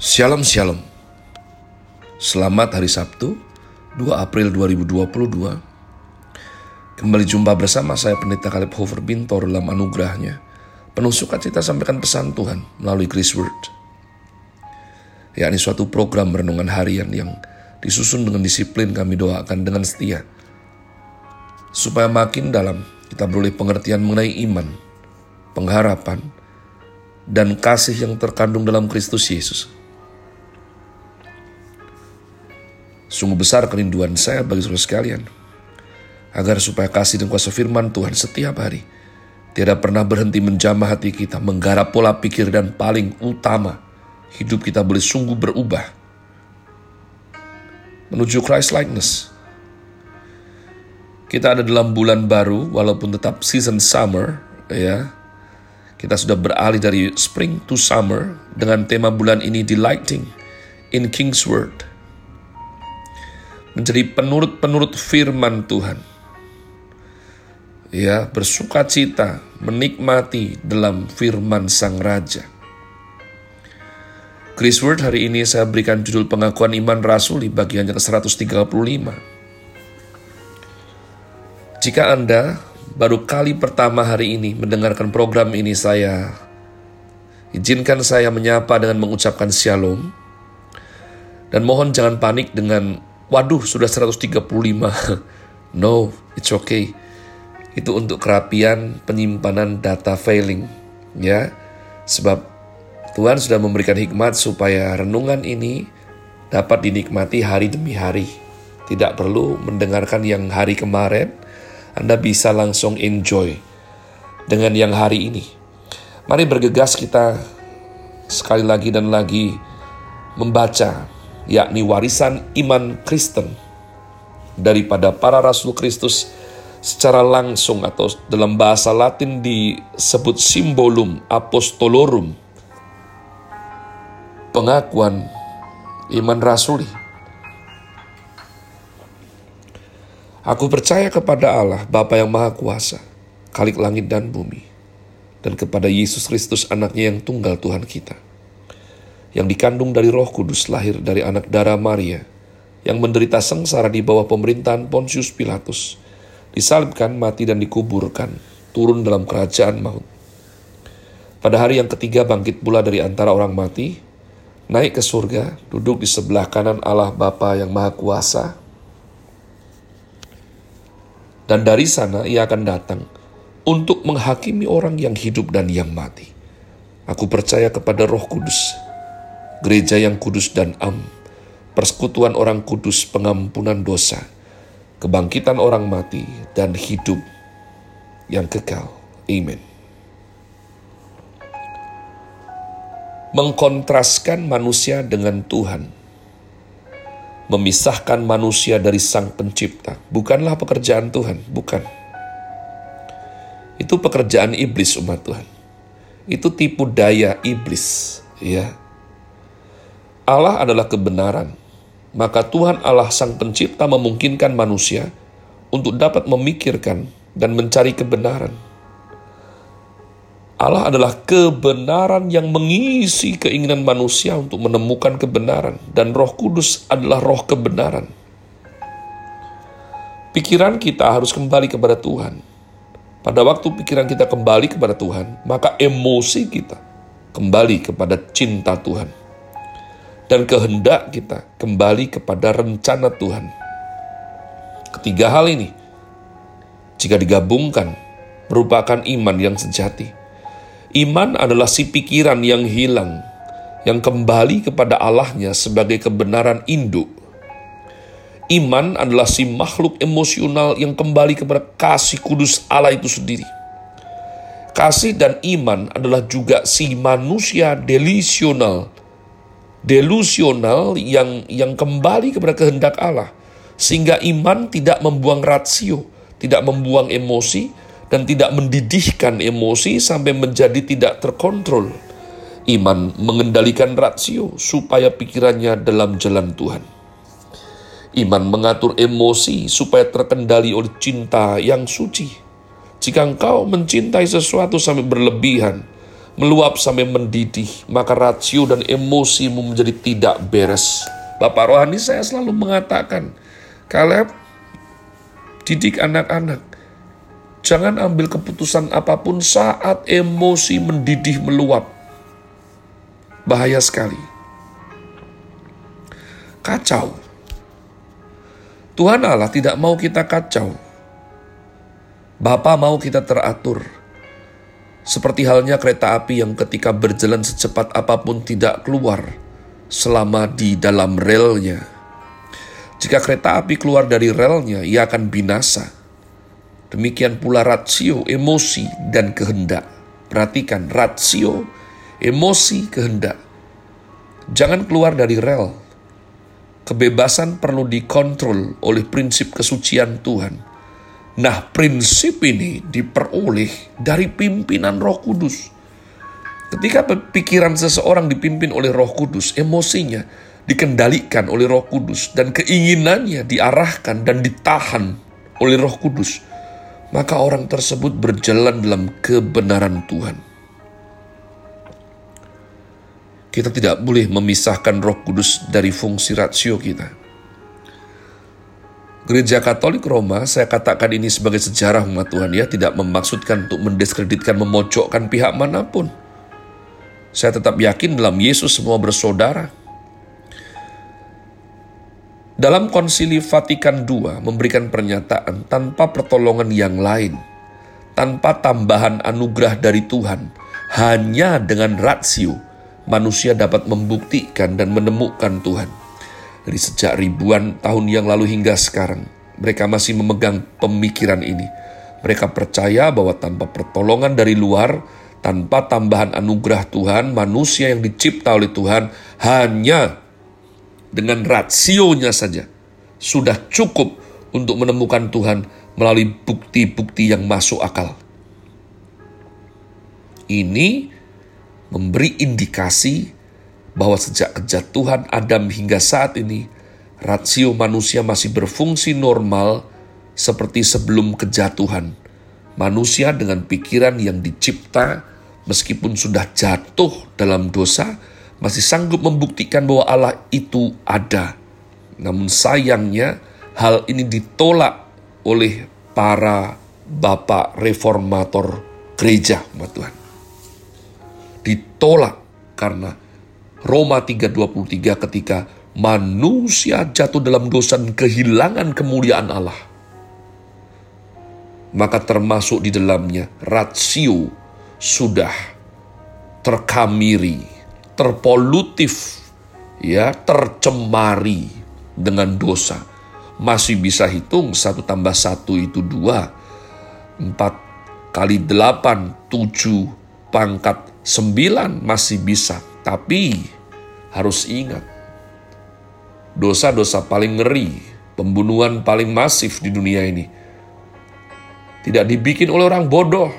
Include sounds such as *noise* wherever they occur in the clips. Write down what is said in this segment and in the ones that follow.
Shalom Shalom. Selamat hari Sabtu 2 April 2022 Kembali jumpa bersama saya Pendeta Kaleb Hofer Bintor dalam anugerahnya. Penuh sukacita sampaikan pesan Tuhan melalui Grace Word. Yakni suatu program renungan harian yang disusun dengan disiplin kami doakan dengan setia. Supaya makin dalam kita beroleh pengertian mengenai iman, pengharapan, dan kasih yang terkandung dalam Kristus Yesus. Sungguh besar kerinduan saya bagi saudara sekalian, agar supaya kasih dan kuasa firman Tuhan setiap hari tidak pernah berhenti menjamah hati kita, menggarap pola pikir dan paling utama, hidup kita boleh sungguh berubah menuju Christ likeness. Kita ada dalam bulan baru, walaupun tetap season summer, ya. Kita sudah beralih dari spring to summer dengan tema bulan ini delighting in King's Word menjadi penurut-penurut firman Tuhan. Ya, bersuka cita, menikmati dalam firman Sang Raja. Chris Word hari ini saya berikan judul pengakuan iman rasuli bagiannya ke 135. Jika Anda baru kali pertama hari ini mendengarkan program ini saya izinkan saya menyapa dengan mengucapkan shalom dan mohon jangan panik dengan waduh sudah 135. *laughs* no, it's okay. Itu untuk kerapian penyimpanan data failing. Ya, sebab Tuhan sudah memberikan hikmat supaya renungan ini dapat dinikmati hari demi hari. Tidak perlu mendengarkan yang hari kemarin, Anda bisa langsung enjoy dengan yang hari ini. Mari bergegas kita sekali lagi dan lagi membaca yakni warisan iman Kristen daripada para rasul Kristus secara langsung atau dalam bahasa Latin disebut simbolum apostolorum pengakuan iman rasuli. Aku percaya kepada Allah Bapa yang Maha Kuasa Kalik langit dan bumi dan kepada Yesus Kristus anaknya yang tunggal Tuhan kita yang dikandung dari roh kudus lahir dari anak darah Maria, yang menderita sengsara di bawah pemerintahan Pontius Pilatus, disalibkan, mati dan dikuburkan, turun dalam kerajaan maut. Pada hari yang ketiga bangkit pula dari antara orang mati, naik ke surga, duduk di sebelah kanan Allah Bapa yang Maha Kuasa, dan dari sana ia akan datang untuk menghakimi orang yang hidup dan yang mati. Aku percaya kepada Roh Kudus, gereja yang kudus dan am, persekutuan orang kudus pengampunan dosa, kebangkitan orang mati, dan hidup yang kekal. Amin. Mengkontraskan manusia dengan Tuhan, memisahkan manusia dari Sang Pencipta, bukanlah pekerjaan Tuhan, bukan. Itu pekerjaan iblis umat Tuhan. Itu tipu daya iblis, ya Allah adalah kebenaran, maka Tuhan Allah Sang Pencipta memungkinkan manusia untuk dapat memikirkan dan mencari kebenaran. Allah adalah kebenaran yang mengisi keinginan manusia untuk menemukan kebenaran, dan Roh Kudus adalah roh kebenaran. Pikiran kita harus kembali kepada Tuhan. Pada waktu pikiran kita kembali kepada Tuhan, maka emosi kita kembali kepada cinta Tuhan dan kehendak kita kembali kepada rencana Tuhan. Ketiga hal ini, jika digabungkan, merupakan iman yang sejati. Iman adalah si pikiran yang hilang, yang kembali kepada Allahnya sebagai kebenaran induk. Iman adalah si makhluk emosional yang kembali kepada kasih kudus Allah itu sendiri. Kasih dan iman adalah juga si manusia delisional delusional yang yang kembali kepada kehendak Allah sehingga iman tidak membuang rasio, tidak membuang emosi dan tidak mendidihkan emosi sampai menjadi tidak terkontrol. Iman mengendalikan rasio supaya pikirannya dalam jalan Tuhan. Iman mengatur emosi supaya terkendali oleh cinta yang suci. Jika engkau mencintai sesuatu sampai berlebihan, meluap sampai mendidih, maka rasio dan emosimu menjadi tidak beres. Bapak rohani saya selalu mengatakan, Kaleb, didik anak-anak, jangan ambil keputusan apa pun saat emosi mendidih meluap. Bahaya sekali. Kacau. Tuhan Allah tidak mau kita kacau. Bapa mau kita teratur. Seperti halnya kereta api yang ketika berjalan secepat apa pun tidak keluar selama di dalam relnya. Jika kereta api keluar dari relnya, ia akan binasa. Demikian pula rasio, emosi, dan kehendak. Perhatikan, rasio, emosi, kehendak. Jangan keluar dari rel. Kebebasan perlu dikontrol oleh prinsip kesucian Tuhan. Nah, prinsip ini diperoleh dari pimpinan Roh Kudus. Ketika pikiran seseorang dipimpin oleh Roh Kudus, emosinya dikendalikan oleh Roh Kudus dan keinginannya diarahkan dan ditahan oleh Roh Kudus, maka orang tersebut berjalan dalam kebenaran Tuhan. Kita tidak boleh memisahkan Roh Kudus dari fungsi rasio kita. Gereja Katolik Roma, saya katakan ini sebagai sejarah umat Tuhan ya, tidak memaksudkan untuk mendiskreditkan, memojokkan pihak mana pun. Saya tetap yakin dalam Yesus semua bersaudara. Dalam konsili Vatikan II memberikan pernyataan tanpa pertolongan yang lain, tanpa tambahan anugerah dari Tuhan, hanya dengan rasio manusia dapat membuktikan dan menemukan Tuhan. Dari sejak ribuan tahun yang lalu hingga sekarang, mereka masih memegang pemikiran ini. Mereka percaya bahwa tanpa pertolongan dari luar, tanpa tambahan anugerah Tuhan, manusia yang dicipta oleh Tuhan hanya dengan rasionya saja sudah cukup untuk menemukan Tuhan melalui bukti-bukti yang masuk akal. Ini memberi indikasi bahwa sejak kejatuhan Adam hingga saat ini, rasio manusia masih berfungsi normal seperti sebelum kejatuhan. Manusia dengan pikiran yang dicipta, meskipun sudah jatuh dalam dosa, masih sanggup membuktikan bahwa Allah itu ada. Namun sayangnya hal ini ditolak oleh para bapak reformator gereja, Tuhan. Ditolak karena Roma 3.23 ketika manusia jatuh dalam dosa dan kehilangan kemuliaan Allah. Maka termasuk di dalamnya rasio sudah terkamiri terpolutif, ya, tercemari dengan dosa. Masih bisa hitung satu tambah satu itu dua, empat kali delapan, tujuh, pangkat sembilan masih bisa. Tapi harus ingat, dosa-dosa paling ngeri, pembunuhan paling masif di dunia ini, tidak dibikin oleh orang bodoh,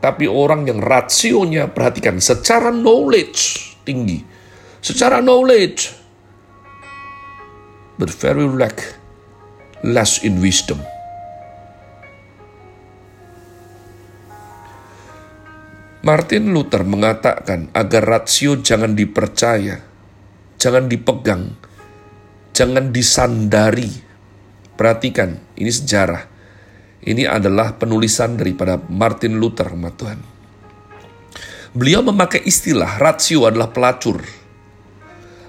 tapi orang yang rasionya, perhatikan, secara knowledge, tinggi secara knowledge but very lack less in wisdom. Martin Luther mengatakan agar rasio jangan dipercaya, jangan dipegang, jangan disandari. Perhatikan, ini sejarah. Ini adalah penulisan daripada Martin Luther, Tuhan. Beliau memakai istilah rasio adalah pelacur.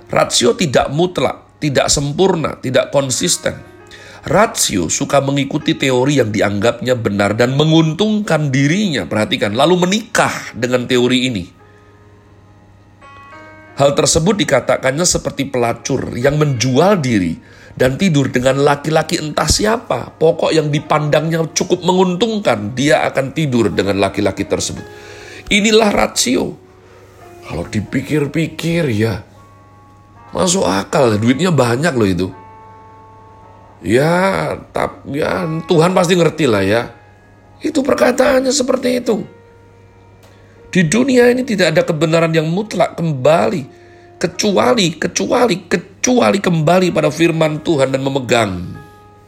Rasio tidak mutlak, tidak sempurna, tidak konsisten. Rasio suka mengikuti teori yang dianggapnya benar dan menguntungkan dirinya, perhatikan, lalu menikah dengan teori ini. Hal tersebut dikatakannya seperti pelacur yang menjual diri dan tidur dengan laki-laki entah siapa. Pokok yang dipandangnya cukup menguntungkan, dia akan tidur dengan laki-laki tersebut. Inilah rasio. Kalau dipikir-pikir ya, masuk akal. Duitnya banyak loh itu. Ya, tap, ya Tuhan pasti ngerti lah ya. Itu perkataannya seperti itu. Di dunia ini tidak ada kebenaran yang mutlak kembali. Kecuali, kecuali, kecuali kembali pada firman Tuhan dan memegang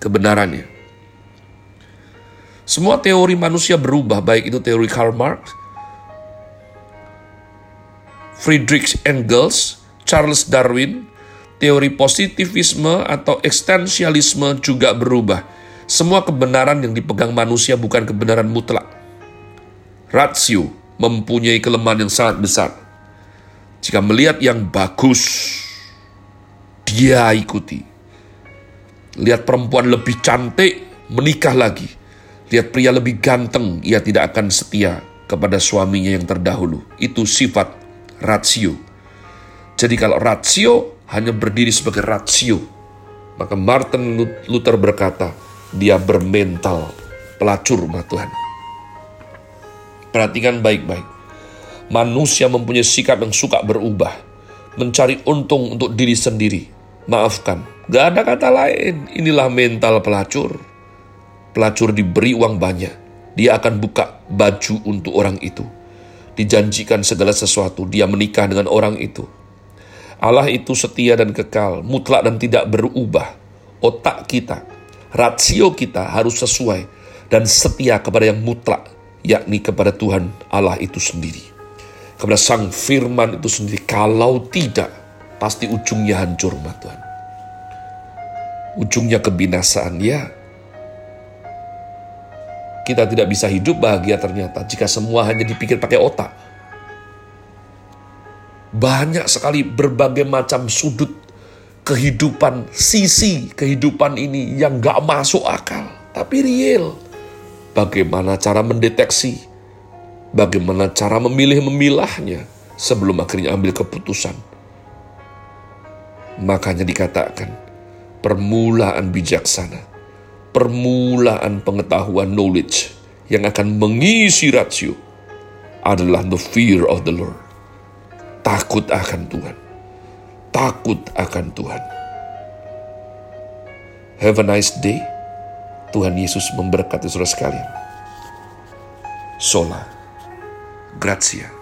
kebenarannya. Semua teori manusia berubah, baik itu teori Karl Marx, Friedrich Engels, Charles Darwin, teori positivisme atau eksistensialisme juga berubah. Semua kebenaran yang dipegang manusia bukan kebenaran mutlak. Ratio mempunyai kelemahan yang sangat besar. Jika melihat yang bagus, dia ikuti. Lihat perempuan lebih cantik, menikah lagi. Lihat pria lebih ganteng, ia tidak akan setia kepada suaminya yang terdahulu. Itu sifat ratio. Jadi kalau ratio hanya berdiri sebagai rasio. Maka Martin Luther berkata, dia bermental pelacur rumah Tuhan. Perhatikan baik-baik. Manusia mempunyai sikap yang suka berubah. Mencari untung untuk diri sendiri. Maafkan, gak ada kata lain. Inilah mental pelacur. Pelacur diberi uang banyak. Dia akan buka baju untuk orang itu. Dijanjikan segala sesuatu. Dia menikah dengan orang itu Allah itu setia dan kekal, mutlak dan tidak berubah. Otak kita, rasio kita harus sesuai dan setia kepada yang mutlak, yakni kepada Tuhan Allah itu sendiri. Kepada Sang Firman itu sendiri. Kalau tidak, pasti ujungnya hancur, ma Tuhan. Ujungnya kebinasaan, ya. Kita tidak bisa hidup bahagia ternyata jika semua hanya dipikir pakai otak banyak sekali berbagai macam sudut kehidupan, sisi kehidupan ini yang gak masuk akal, tapi real. Bagaimana cara mendeteksi, bagaimana cara memilih-memilahnya sebelum akhirnya ambil keputusan. Makanya dikatakan, permulaan bijaksana, permulaan pengetahuan knowledge yang akan mengisi rasio adalah the fear of the Lord takut akan Tuhan. Takut akan Tuhan. Have a nice day. Tuhan Yesus memberkati saudara sekalian. Sola. Grazie.